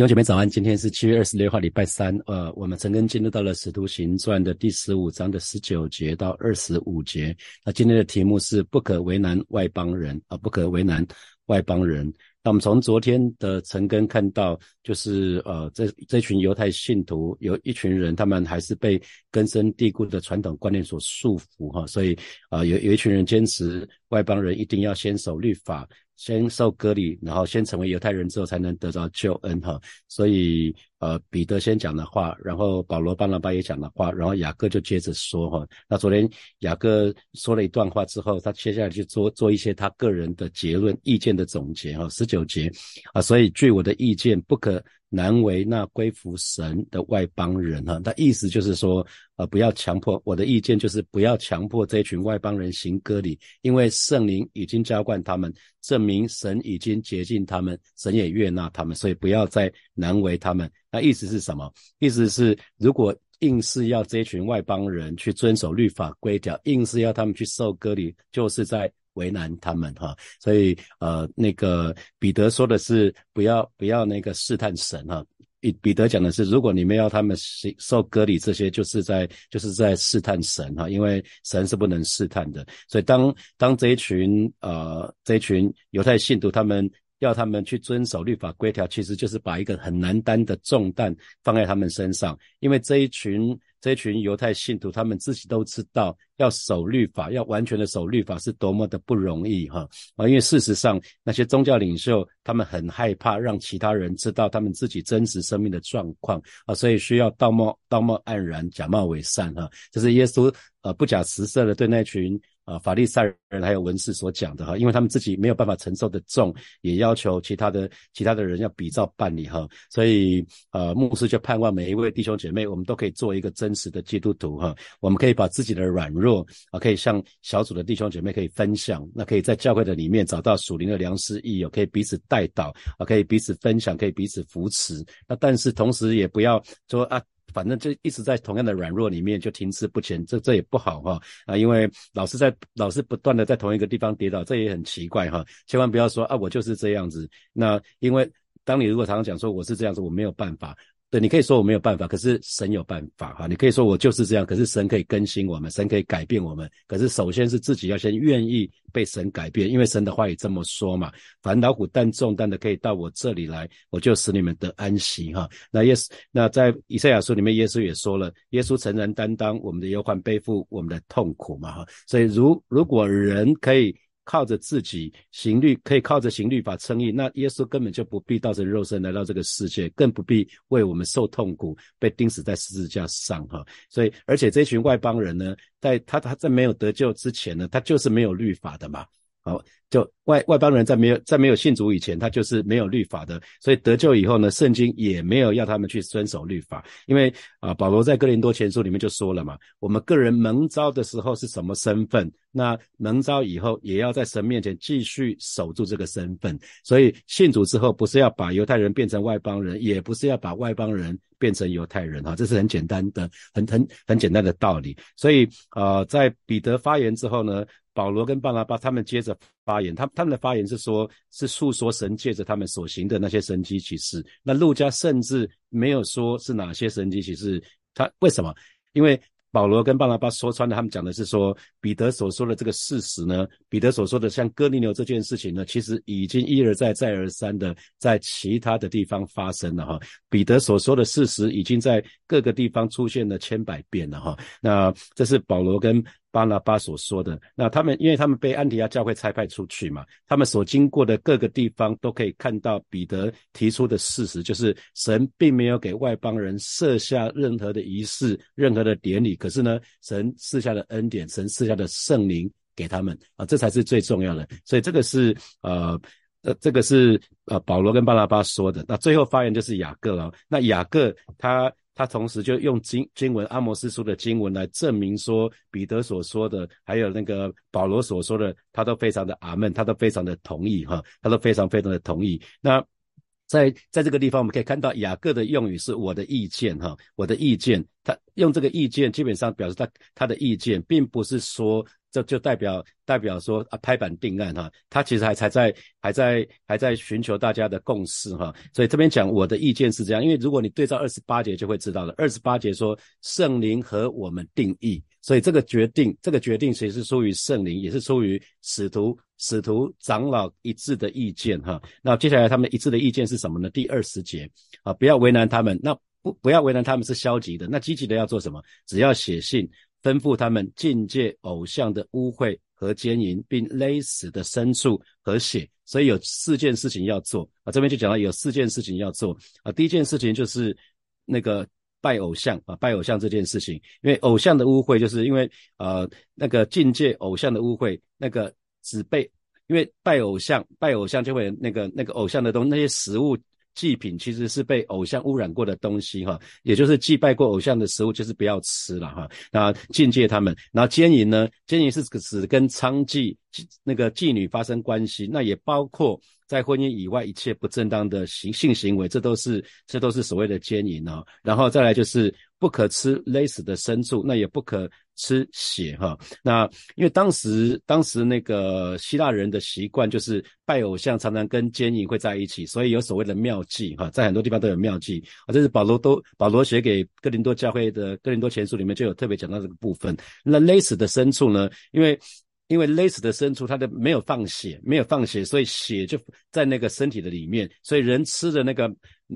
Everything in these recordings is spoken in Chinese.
弟兄姐妹早安，今天是七月二十六号，礼拜三。呃，我们陈根进入到了《使徒行传》的第十五章的十九节到二十五节。那今天的题目是不可为难外邦人啊，不可为难外邦人。那我们从昨天的陈根看到，就是呃，这这群犹太信徒有一群人，他们还是被根深蒂固的传统观念所束缚哈，所以啊，有有一群人坚持外邦人一定要先守律法。先受割礼，然后先成为犹太人之后，才能得到救恩哈。所以，呃，彼得先讲的话，然后保罗、巴拿巴也讲的话，然后雅各就接着说哈。那昨天雅各说了一段话之后，他接下来去做做一些他个人的结论、意见的总结哈。十九节啊，所以据我的意见，不可。难为那归服神的外邦人哈，那意思就是说，呃，不要强迫。我的意见就是不要强迫这群外邦人行割礼，因为圣灵已经浇灌他们，证明神已经洁净他们，神也悦纳他们，所以不要再难为他们。那意思是什么？意思是如果硬是要这群外邦人去遵守律法规条，硬是要他们去受割礼，就是在。为难他们哈，所以呃，那个彼得说的是不要不要那个试探神哈。彼彼得讲的是，如果你们要他们受割礼，这些就是在就是在试探神哈，因为神是不能试探的。所以当当这一群呃这一群犹太信徒他们要他们去遵守律法规条，其实就是把一个很难担的重担放在他们身上，因为这一群。这一群犹太信徒，他们自己都知道，要守律法，要完全的守律法是多么的不容易哈啊！因为事实上，那些宗教领袖他们很害怕让其他人知道他们自己真实生命的状况啊，所以需要道貌道貌岸然，假冒伪善哈。这是耶稣呃不假辞色的对那群。啊，法利赛人还有文士所讲的哈，因为他们自己没有办法承受的重，也要求其他的其他的人要比照办理哈，所以呃，牧师就盼望每一位弟兄姐妹，我们都可以做一个真实的基督徒哈，我们可以把自己的软弱啊，可以向小组的弟兄姐妹可以分享，那可以在教会的里面找到属灵的良师益友，可以彼此带导啊，可以彼此分享，可以彼此扶持，那但是同时也不要说啊。反正就一直在同样的软弱里面就停滞不前，这这也不好哈啊，因为老是在老是不断的在同一个地方跌倒，这也很奇怪哈。千万不要说啊，我就是这样子。那因为当你如果常常讲说我是这样子，我没有办法。对你可以说我没有办法，可是神有办法哈。你可以说我就是这样，可是神可以更新我们，神可以改变我们。可是首先是自己要先愿意被神改变，因为神的话也这么说嘛：凡劳苦担重担的，可以到我这里来，我就使你们得安息哈。那耶稣，那在以赛亚书里面，耶稣也说了，耶稣诚然担当我们的忧患，背负我们的痛苦嘛哈。所以如如果人可以。靠着自己行律，可以靠着行律法称义，那耶稣根本就不必道成肉身来到这个世界，更不必为我们受痛苦，被钉死在十字架上哈。所以，而且这群外邦人呢，在他他在没有得救之前呢，他就是没有律法的嘛。好，就外外邦人在没有在没有信主以前，他就是没有律法的，所以得救以后呢，圣经也没有要他们去遵守律法，因为啊，保罗在哥林多前书里面就说了嘛，我们个人蒙召的时候是什么身份，那蒙召以后也要在神面前继续守住这个身份，所以信主之后不是要把犹太人变成外邦人，也不是要把外邦人变成犹太人哈，这是很简单的、很很很简单的道理，所以啊，在彼得发言之后呢。保罗跟巴拿巴他们接着发言，他他们的发言是说，是诉说神借着他们所行的那些神迹启示。那路加甚至没有说是哪些神迹启示，他为什么？因为。保罗跟巴拿巴说穿了，他们讲的是说，彼得所说的这个事实呢，彼得所说的像哥尼流这件事情呢，其实已经一而再、再而三的在其他的地方发生了哈。彼得所说的事实已经在各个地方出现了千百遍了哈。那这是保罗跟巴拿巴所说的。那他们因为他们被安提亚教会差派出去嘛，他们所经过的各个地方都可以看到彼得提出的事实，就是神并没有给外邦人设下任何的仪式、任何的典礼。可是呢，神赐下的恩典，神赐下的圣灵给他们啊，这才是最重要的。所以这个是呃呃，这个是呃保罗跟巴拉巴说的。那最后发言就是雅各了。那雅各他他同时就用经经文阿摩斯书的经文来证明说，彼得所说的，还有那个保罗所说的，他都非常的阿门，他都非常的同意哈，他都非常非常的同意。那在在这个地方，我们可以看到雅各的用语是我的意见哈，我的意见。他用这个意见，基本上表示他他的意见，并不是说这就代表代表说啊拍板定案哈。他其实还才在还在还在寻求大家的共识哈。所以这边讲我的意见是这样，因为如果你对照二十八节就会知道了。二十八节说圣灵和我们定义，所以这个决定这个决定其实是出于圣灵，也是出于使徒。使徒长老一致的意见，哈，那接下来他们一致的意见是什么呢？第二十节啊，不要为难他们，那不不要为难他们是消极的，那积极的要做什么？只要写信吩咐他们境界偶像的污秽和奸淫，并勒死的牲畜和血。所以有四件事情要做啊，这边就讲到有四件事情要做啊。第一件事情就是那个拜偶像啊，拜偶像这件事情，因为偶像的污秽，就是因为呃那个境界偶像的污秽，那个。只被，因为拜偶像，拜偶像就会那个那个偶像的东西那些食物祭品，其实是被偶像污染过的东西哈，也就是祭拜过偶像的食物，就是不要吃了哈。那境界他们，然后奸淫呢？奸淫是指跟娼妓那个妓女发生关系，那也包括在婚姻以外一切不正当的行性行为，这都是这都是所谓的奸淫哦。然后再来就是不可吃勒死的牲畜，那也不可。吃血哈，那因为当时当时那个希腊人的习惯就是拜偶像，常常跟奸淫会在一起，所以有所谓的妙计哈，在很多地方都有妙计啊。这是保罗都保罗写给哥林多教会的哥林多前书里面就有特别讲到这个部分。那勒死的牲畜呢？因为因为勒死的牲畜它的没有放血，没有放血，所以血就在那个身体的里面，所以人吃的那个。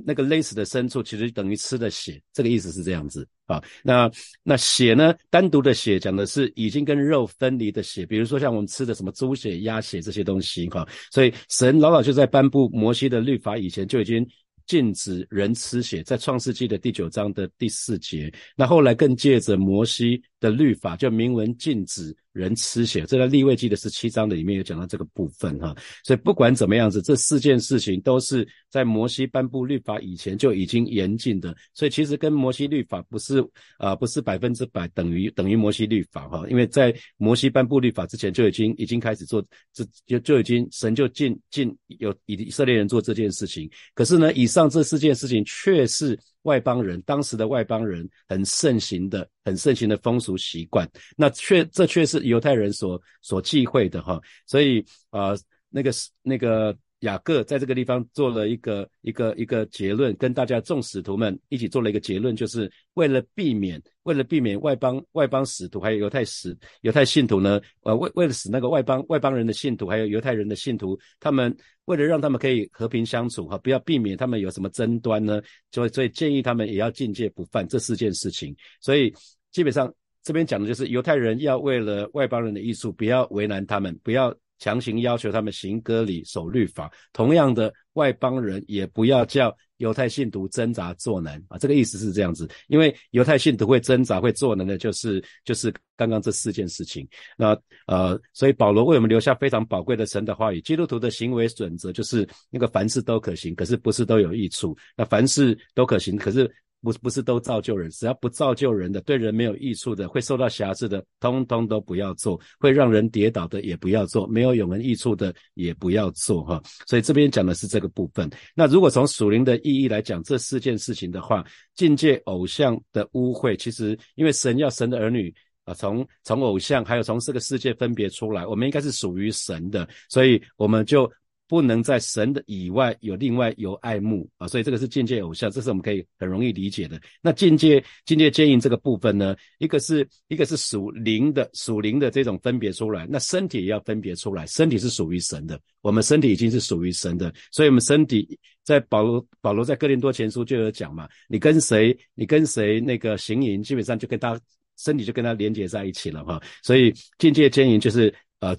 那个勒死的牲畜其实等于吃的血，这个意思是这样子啊。那那血呢？单独的血讲的是已经跟肉分离的血，比如说像我们吃的什么猪血、鸭血这些东西哈。所以神老早就在颁布摩西的律法以前就已经禁止人吃血，在创世纪的第九章的第四节。那后来更借着摩西的律法，就明文禁止。人吃血，这在立位记的十七章的里面有讲到这个部分哈，所以不管怎么样子，这四件事情都是在摩西颁布律法以前就已经严禁的，所以其实跟摩西律法不是啊不是百分之百等于等于摩西律法哈，因为在摩西颁布律法之前就已经已经开始做这就就已经神就禁禁有以以色列人做这件事情，可是呢，以上这四件事情却是。外邦人当时的外邦人很盛行的、很盛行的风俗习惯，那却这却是犹太人所所忌讳的哈，所以啊，那个那个。雅各在这个地方做了一个一个一个结论，跟大家众使徒们一起做了一个结论，就是为了避免为了避免外邦外邦使徒还有犹太使犹太信徒呢，呃为为了使那个外邦外邦人的信徒还有犹太人的信徒，他们为了让他们可以和平相处哈，不要避免他们有什么争端呢，所以所以建议他们也要境界不犯这四件事情。所以基本上这边讲的就是犹太人要为了外邦人的艺术，不要为难他们，不要。强行要求他们行割礼、守律法，同样的外邦人也不要叫犹太信徒挣扎作难啊！这个意思是这样子，因为犹太信徒会挣扎、会作难的，就是就是刚刚这四件事情。那呃，所以保罗为我们留下非常宝贵的神的话语。基督徒的行为准则就是那个凡事都可行，可是不是都有益处。那凡事都可行，可是。不不是都造就人，只要不造就人的，对人没有益处的，会受到瑕疵的，通通都不要做；会让人跌倒的也不要做；没有永恒益处的也不要做。哈，所以这边讲的是这个部分。那如果从属灵的意义来讲，这四件事情的话，境界偶像的污秽，其实因为神要神的儿女啊，从从偶像还有从这个世界分别出来，我们应该是属于神的，所以我们就。不能在神的以外有另外有爱慕啊，所以这个是境界偶像，这是我们可以很容易理解的。那境界境界奸淫这个部分呢，一个是一个是属灵的属灵的这种分别出来，那身体也要分别出来，身体是属于神的，我们身体已经是属于神的，所以我们身体在保罗保罗在哥林多前书就有讲嘛，你跟谁你跟谁那个行淫，基本上就跟他身体就跟他连接在一起了哈，所以境界奸淫就是呃。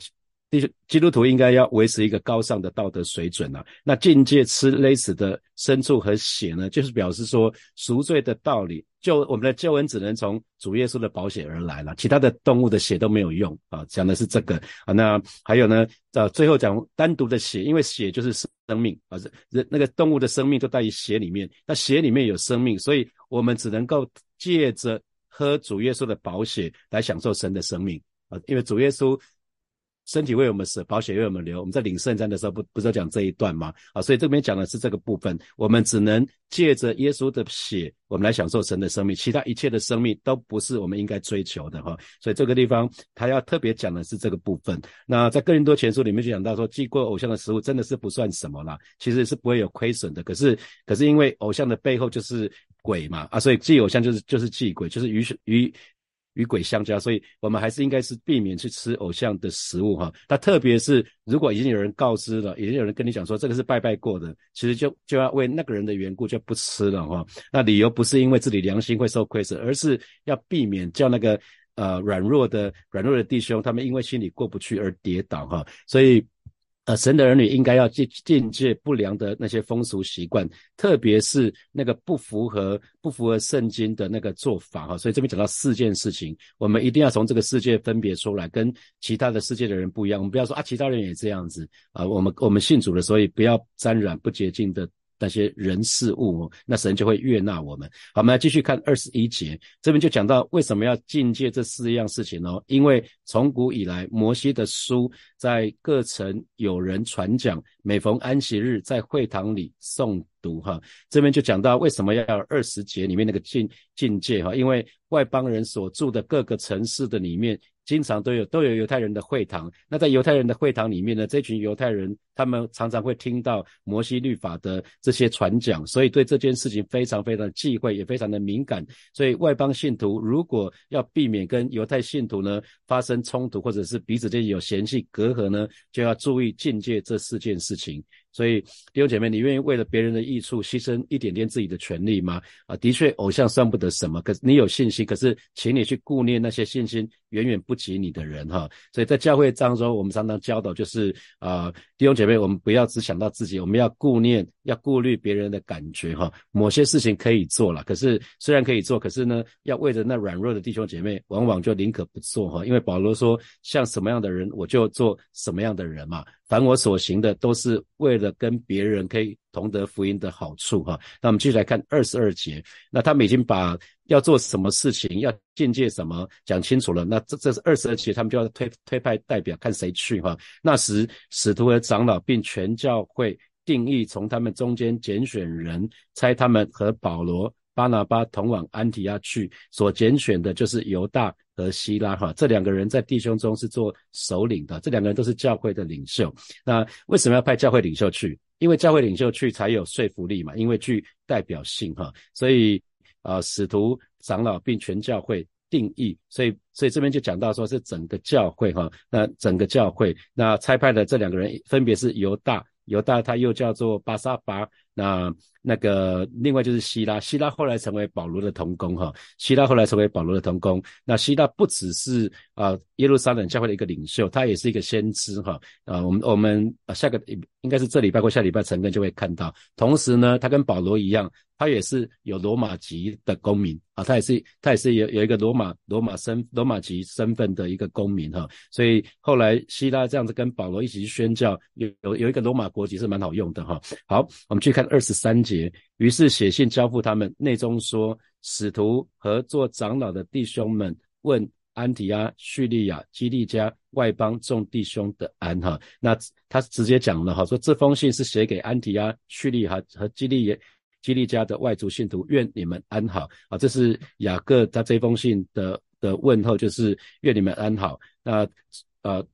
基督徒应该要维持一个高尚的道德水准啊。那境界吃勒死的牲畜和血呢，就是表示说赎罪的道理，就我们的救恩只能从主耶稣的宝血而来了，其他的动物的血都没有用啊。讲的是这个啊。那还有呢，呃，最后讲单独的血，因为血就是生命啊，人那个动物的生命都在于血里面，那血里面有生命，所以我们只能够借着喝主耶稣的宝血来享受神的生命啊，因为主耶稣。身体为我们死，保险为我们留。我们在领圣餐的时候，不不是讲这一段吗？啊，所以这边讲的是这个部分。我们只能借着耶稣的血，我们来享受神的生命，其他一切的生命都不是我们应该追求的哈。所以这个地方他要特别讲的是这个部分。那在哥林多前书里面就讲到说，祭过偶像的食物真的是不算什么啦，其实是不会有亏损的。可是可是因为偶像的背后就是鬼嘛啊，所以祭偶像就是就是祭鬼，就是与与。与鬼相交，所以我们还是应该是避免去吃偶像的食物哈。那特别是如果已经有人告知了，已经有人跟你讲说这个是拜拜过的，其实就就要为那个人的缘故就不吃了哈。那理由不是因为自己良心会受亏损，而是要避免叫那个呃软弱的软弱的弟兄他们因为心里过不去而跌倒哈。所以。呃，神的儿女应该要戒禁戒不良的那些风俗习惯，特别是那个不符合不符合圣经的那个做法哈。所以这边讲到四件事情，我们一定要从这个世界分别出来，跟其他的世界的人不一样。我们不要说啊，其他人也这样子啊。我们我们信主了，所以不要沾染不洁净的。那些人事物，那神就会悦纳我们。好，我们来继续看二十一节，这边就讲到为什么要境界这四样事情哦。因为从古以来，摩西的书在各城有人传讲，每逢安息日在会堂里诵读。哈，这边就讲到为什么要二十节里面那个境境界哈，因为外邦人所住的各个城市的里面。经常都有都有犹太人的会堂，那在犹太人的会堂里面呢，这群犹太人他们常常会听到摩西律法的这些传讲，所以对这件事情非常非常忌讳，也非常的敏感。所以外邦信徒如果要避免跟犹太信徒呢发生冲突，或者是彼此间有嫌隙隔阂呢，就要注意境界这四件事情。所以弟兄姐妹，你愿意为了别人的益处牺牲一点点自己的权利吗？啊，的确，偶像算不得什么。可是你有信心，可是请你去顾念那些信心远远不及你的人哈。所以在教会当中，我们常常教导就是啊，弟兄姐妹，我们不要只想到自己，我们要顾念，要顾虑别人的感觉哈。某些事情可以做了，可是虽然可以做，可是呢，要为了那软弱的弟兄姐妹，往往就宁可不做哈。因为保罗说，像什么样的人，我就做什么样的人嘛。凡我所行的，都是为了跟别人可以同得福音的好处，哈。那我们继续来看二十二节，那他们已经把要做什么事情，要境界什么讲清楚了。那这这是二十二节，他们就要推推派代表，看谁去，哈。那时使徒和长老并全教会定义，从他们中间拣选人，差他们和保罗、巴拿巴同往安提亚去。所拣选的就是犹大。和希拉哈这两个人在弟兄中是做首领的，这两个人都是教会的领袖。那为什么要派教会领袖去？因为教会领袖去才有说服力嘛，因为具代表性哈。所以啊，使徒长老并全教会定义，所以所以这边就讲到说是整个教会哈。那整个教会那差派的这两个人分别是犹大，犹大他又叫做巴萨巴。那那个另外就是希拉，希拉后来成为保罗的同工哈，希拉后来成为保罗的同工。那希拉不只是啊耶路撒冷教会的一个领袖，他也是一个先知哈。啊，我们我们下个应该是这礼拜或下礼拜陈根就会看到。同时呢，他跟保罗一样，他也是有罗马籍的公民啊，他也是他也是有有一个罗马罗马身罗马籍身份的一个公民哈。所以后来希拉这样子跟保罗一起去宣教，有有有一个罗马国籍是蛮好用的哈。好，我们去看。二十三节，于是写信交付他们，内中说：使徒和做长老的弟兄们问安提阿、叙利亚、基利家外邦众弟兄的安。哈，那他直接讲了哈，说这封信是写给安提阿、叙利亚和基利基利家的外族信徒，愿你们安好。啊，这是雅各他这封信的的问候，就是愿你们安好。那呃。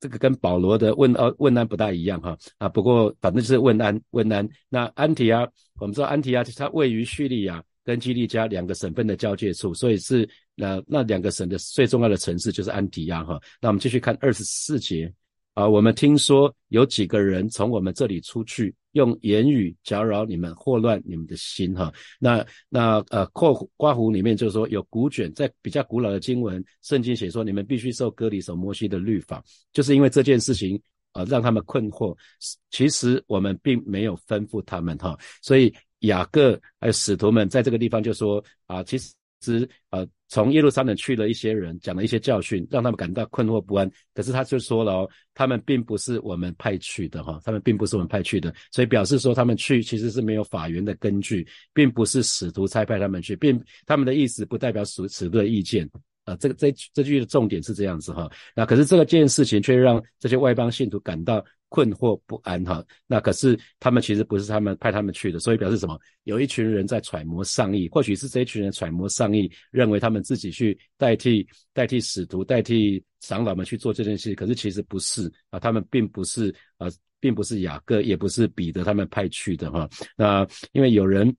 这个跟保罗的问呃问安不大一样哈啊，不过反正就是问安问安。那安提阿，我们知道安提阿它位于叙利亚跟基利加两个省份的交界处，所以是那那两个省的最重要的城市就是安提亚哈。那我们继续看二十四节啊，我们听说有几个人从我们这里出去。用言语搅扰你们，祸乱你们的心，哈。那那呃，括刮胡里面就是说有古卷，在比较古老的经文，圣经写说你们必须受割礼，守摩西的律法，就是因为这件事情啊，让他们困惑。其实我们并没有吩咐他们，哈。所以雅各还有使徒们在这个地方就说啊，其实。之呃，从耶路撒冷去了一些人，讲了一些教训，让他们感到困惑不安。可是他就说了哦，他们并不是我们派去的哈，他们并不是我们派去的，所以表示说他们去其实是没有法源的根据，并不是使徒差派他们去，并他们的意思不代表使使徒的意见。啊，这个这这句的重点是这样子哈。那可是这个件事情却让这些外邦信徒感到困惑不安哈。那可是他们其实不是他们派他们去的，所以表示什么？有一群人在揣摩上意，或许是这一群人揣摩上意，认为他们自己去代替代替使徒、代替长老们去做这件事。可是其实不是啊，他们并不是啊，并不是雅各，也不是彼得他们派去的哈。那因为有人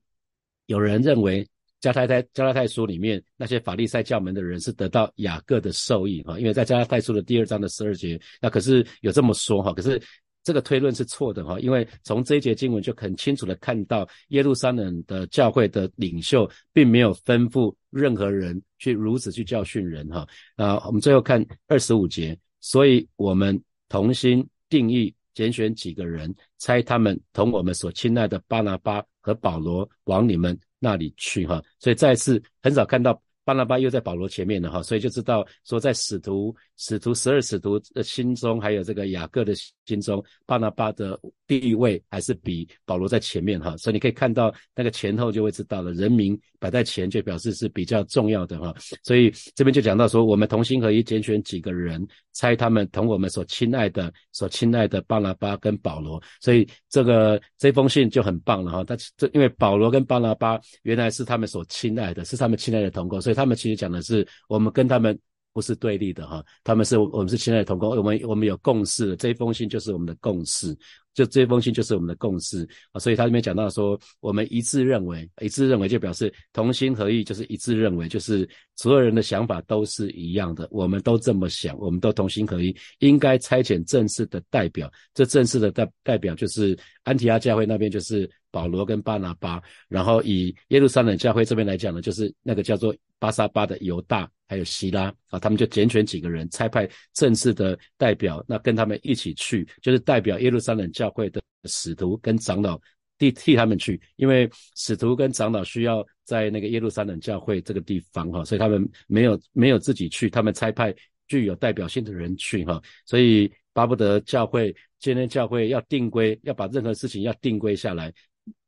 有人认为。加太太加拉太书里面那些法利赛教门的人是得到雅各的授意哈，因为在加拉太书的第二章的十二节，那可是有这么说哈，可是这个推论是错的哈，因为从这一节经文就很清楚的看到耶路撒冷的教会的领袖并没有吩咐任何人去如此去教训人哈。啊，我们最后看二十五节，所以我们同心定义拣选几个人，猜他们同我们所亲爱的巴拿巴和保罗往你们。那里去哈，所以再次很少看到。巴拿巴又在保罗前面了哈，所以就知道说，在使徒、使徒十二使徒的心中，还有这个雅各的心中，巴拿巴的地位还是比保罗在前面哈。所以你可以看到那个前后就会知道了，人民摆在前就表示是比较重要的哈。所以这边就讲到说，我们同心合一拣选几个人，猜他们同我们所亲爱的、所亲爱的巴拿巴跟保罗。所以这个这封信就很棒了哈。他这因为保罗跟巴拿巴原来是他们所亲爱的，是他们亲爱的同工，所以。他们其实讲的是，我们跟他们不是对立的哈，他们是我们是亲爱的同工，我们我们有共识的，这一封信就是我们的共识。就这封信就是我们的共识啊，所以他这边讲到说，我们一致认为，一致认为就表示同心合意，就是一致认为，就是所有人的想法都是一样的，我们都这么想，我们都同心合意，应该差遣正式的代表。这正式的代代表就是安提阿教会那边就是保罗跟巴拿巴，然后以耶路撒冷教会这边来讲呢，就是那个叫做巴沙巴的犹大还有希拉啊，他们就拣选几个人，差派正式的代表，那跟他们一起去，就是代表耶路撒冷教。会的使徒跟长老替替他们去，因为使徒跟长老需要在那个耶路撒冷教会这个地方哈，所以他们没有没有自己去，他们差派具有代表性的人去哈，所以巴不得教会今天教会要定规，要把任何事情要定规下来，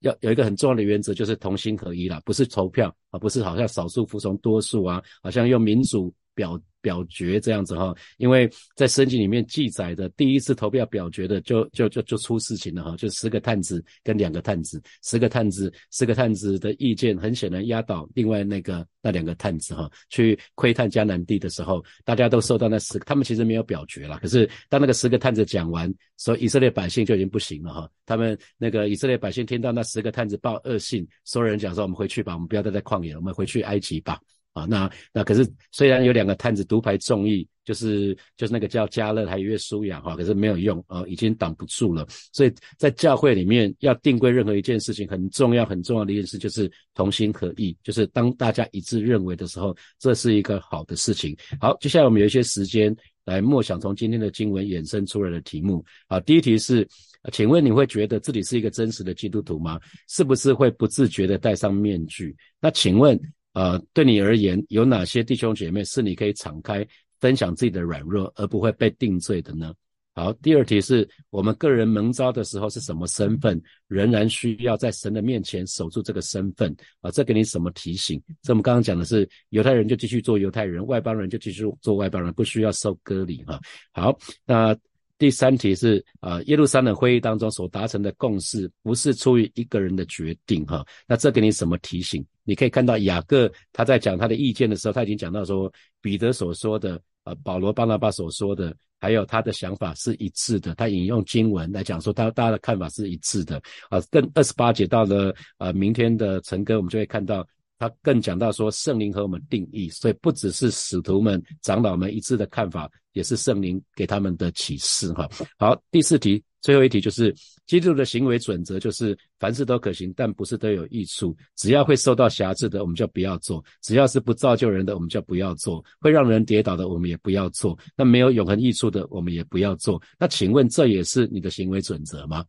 要有一个很重要的原则，就是同心合一啦，不是投票啊，不是好像少数服从多数啊，好像用民主表。表决这样子哈，因为在圣经里面记载的第一次投票表决的就就就就出事情了哈，就十个探子跟两个探子，十个探子十个探子的意见很显然压倒另外那个那两个探子哈，去窥探迦南地的时候，大家都受到那十，他们其实没有表决了，可是当那个十个探子讲完，说以色列百姓就已经不行了哈，他们那个以色列百姓听到那十个探子报恶信，所有人讲说我们回去吧，我们不要待在旷野，我们回去埃及吧。啊，那那可是虽然有两个探子独排众议，就是就是那个叫加勒还有约书亚哈，可是没有用啊，已经挡不住了。所以在教会里面要定规任何一件事情，很重要很重要的一件事就是同心合意，就是当大家一致认为的时候，这是一个好的事情。好，接下来我们有一些时间来默想从今天的经文衍生出来的题目。啊，第一题是，请问你会觉得自己是一个真实的基督徒吗？是不是会不自觉的戴上面具？那请问？呃，对你而言，有哪些弟兄姐妹是你可以敞开分享自己的软弱，而不会被定罪的呢？好，第二题是我们个人蒙召的时候是什么身份，仍然需要在神的面前守住这个身份啊？这给你什么提醒？这我们刚刚讲的是犹太人就继续做犹太人，外邦人就继续做外邦人，不需要受割礼哈。好，那。第三题是啊，耶路撒冷会议当中所达成的共识，不是出于一个人的决定哈。那这给你什么提醒？你可以看到雅各他在讲他的意见的时候，他已经讲到说，彼得所说的，呃，保罗巴拿巴所说的，还有他的想法是一致的。他引用经文来讲说，他大家的看法是一致的啊。跟二十八节到了呃明天的晨歌，我们就会看到。他更讲到说，圣灵和我们定义，所以不只是使徒们、长老们一致的看法，也是圣灵给他们的启示。哈，好，第四题，最后一题就是基督的行为准则，就是凡事都可行，但不是都有益处。只要会受到辖制的，我们就不要做；只要是不造就人的，我们就不要做；会让人跌倒的，我们也不要做。那没有永恒益处的，我们也不要做。那请问，这也是你的行为准则吗？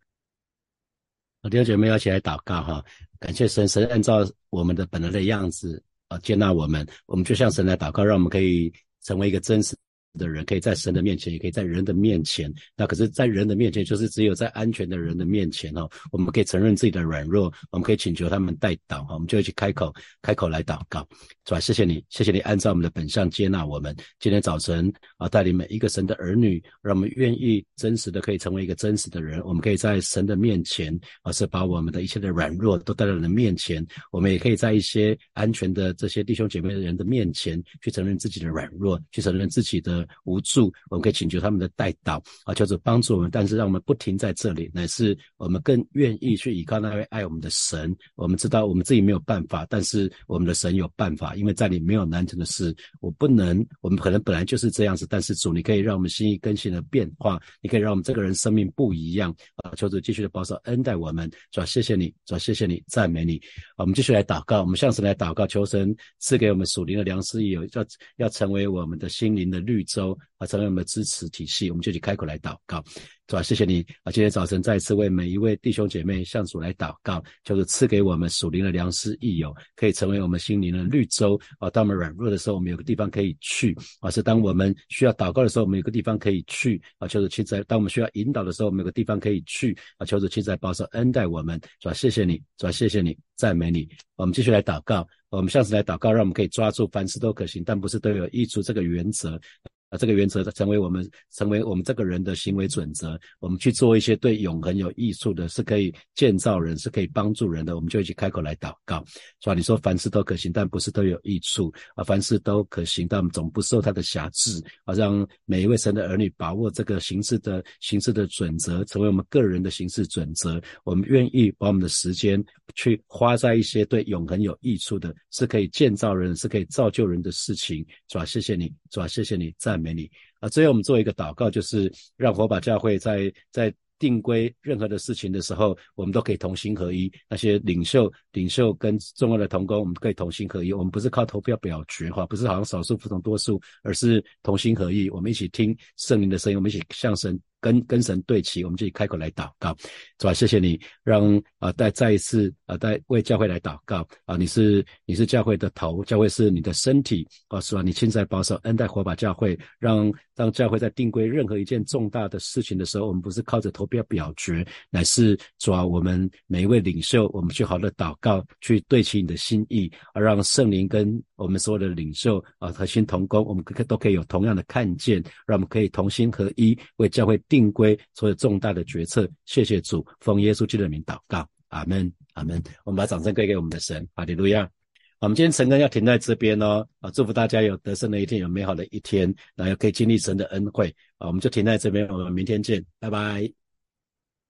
弟兄姐妹要起来祷告哈，感谢神，神按照我们的本来的样子啊接纳我们，我们就向神来祷告，让我们可以成为一个真实的人，可以在神的面前，也可以在人的面前。那可是，在人的面前，就是只有在安全的人的面前哦，我们可以承认自己的软弱，我们可以请求他们代祷哈，我们就一起开口开口来祷告。主啊，谢谢你，谢谢你按照我们的本相接纳我们。今天早晨啊，带领每一个神的儿女，让我们愿意真实的可以成为一个真实的人。我们可以在神的面前，而是把我们的一切的软弱都带到人面前。我们也可以在一些安全的这些弟兄姐妹的人的面前，去承认自己的软弱，去承认自己的无助。我们可以请求他们的带导啊，叫做帮助我们。但是让我们不停在这里，乃是我们更愿意去依靠那位爱我们的神。我们知道我们自己没有办法，但是我们的神有办法。因为在你没有难成的事，我不能。我们可能本来就是这样子，但是主，你可以让我们心意更新的变化，你可以让我们这个人生命不一样啊！求主继续的保守恩待我们，主，谢谢你，主，谢谢你，赞美你。我们继续来祷告，我们向神来祷告，求神赐给我们属灵的良师益友，要要成为我们的心灵的绿洲啊，成为我们的支持体系。我们就去开口来祷告。主啊，谢谢你啊！今天早晨再次为每一位弟兄姐妹向主来祷告，就是赐给我们属灵的良师益友，可以成为我们心灵的绿洲啊。当我们软弱的时候，我们有个地方可以去啊；是当我们需要祷告的时候，我们有个地方可以去啊。求主亲自；当我们需要引导的时候，我们有个地方可以去啊。求主亲自保守恩待我们。主啊，谢谢你，主啊，谢谢你，赞美你。我们继续来祷告，我们向次来祷告，让我们可以抓住凡事都可行，但不是都有益处这个原则。啊这个原则成为我们成为我们这个人的行为准则，我们去做一些对永恒有益处的，是可以建造人，是可以帮助人的，我们就一起开口来祷告，是吧？你说凡事都可行，但不是都有益处啊？凡事都可行，但总不受他的辖制啊！让每一位神的儿女把握这个行事的行事的准则，成为我们个人的行事准则。我们愿意把我们的时间去花在一些对永恒有益处的，是可以建造人，是可以造就人的事情，是吧？谢谢你，是吧？谢谢你，在赞。美你啊！最后我们做一个祷告，就是让火把教会在在定规任何的事情的时候，我们都可以同心合一。那些领袖、领袖跟重要的同工，我们可以同心合一。我们不是靠投票表决哈，不是好像少数服从多数，而是同心合一。我们一起听圣灵的声音，我们一起向神。跟跟神对齐，我们就开口来祷告，是吧？谢谢你，让啊再再一次啊再为教会来祷告啊！你是你是教会的头，教会是你的身体啊，是吧？你亲在保守恩待火把教会，让让教会在定规任何一件重大的事情的时候，我们不是靠着投票表决，乃是主啊，我们每一位领袖，我们去好的祷告，去对齐你的心意，而让圣灵跟我们所有的领袖啊和心同工，我们可都可以有同样的看见，让我们可以同心合一为教会。定规所有重大的决策，谢谢主，奉耶稣基督的名祷告，阿门，阿门。我们把掌声归给我们的神，哈利路亚。我们今天晨更要停在这边哦，啊，祝福大家有得胜的一天，有美好的一天，然后可以经历神的恩惠啊，我们就停在这边，我们明天见，拜拜。